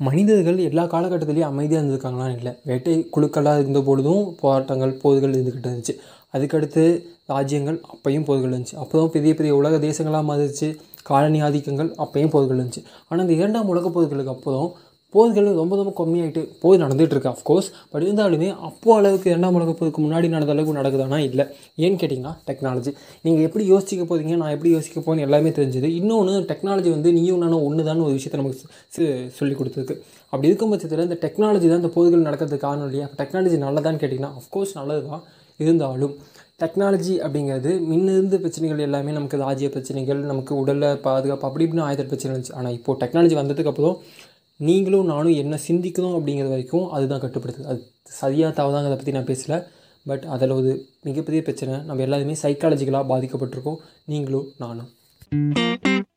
மனிதர்கள் எல்லா காலகட்டத்துலேயும் அமைதியாக இருந்திருக்காங்களான்னு இல்லை வேட்டை குழுக்களாக இருந்த பொழுதும் போராட்டங்கள் போர்கள் இருந்துக்கிட்டு இருந்துச்சு. அதுக்கடுத்து ராஜ்யங்கள் அப்பையும் போர்கள் இருந்துச்சு. அப்போ தான் பெரிய பெரிய உலக தேசங்களாக மாறிடுச்சு. காலனி ஆதிக்கங்கள் அப்பையும் போர்கள் இருந்துச்சு. ஆனால் இந்த இரண்டாம் உலகப் போர்களுக்கு அப்புறம் போர்கள் ரொம்ப ரொம்ப கம்மியாயிட்டு போர் நடந்துகிட்டு இருக்கு அஃப்கோர்ஸ் பட் இருந்தாலுமே அப்போ அளவுக்கு இரண்டாம் உலக போருக்கு முன்னாடி நடந்த அளவுக்கு நடக்குதானா? இல்லை. ஏன்னு கேட்டிங்கன்னா டெக்னாலஜி நீங்கள் எப்படி யோசிக்க போகிறீங்க நான் எப்படி யோசிக்க போகிறேன்னு எல்லாமே தெரிஞ்சுது. இன்னொன்று டெக்னாலஜி வந்து நீயும் நானும் ஒன்று தான் ஒரு விஷயத்தை நமக்கு சொல்லி கொடுத்துருக்கு. அப்படி இருக்கும் பட்சத்தில் இந்த டெக்னாலஜி தான் இந்த போர்கள் நடக்கிறதுக்கு காரணம் இல்லையா? டெக்னாலஜி நல்லதான்னு கேட்டிங்கன்னா அஃப்கோர்ஸ் நல்லது தான் இருந்தாலும் டெக்னாலஜி அப்படிங்கிறது முன்ன இருந்த பிரச்சனைகள் எல்லாமே நமக்கு ராஜ்ய பிரச்சனைகள் நமக்கு உடலை பாதுகாப்பு அப்படி இப்படின்னு ஆயுத பிரச்சனை இருந்துச்சு. ஆனால் இப்போது டெக்னாலஜி வந்ததுக்கு அப்புறம் நீங்களும் நானும் என்ன சிந்திக்கணும் அப்படிங்கிறது வரைக்கும் அதுதான் கட்டுப்படுத்துது. அது சரியாக தவறாங்கிறத பற்றி நான் பேசல. பட் அதில் ஒரு மிகப்பெரிய பிரச்சனை நம்ம எல்லாருமே சைக்காலஜிக்கலாக பாதிக்கப்பட்டிருக்கோம். நீங்களும் நானும்.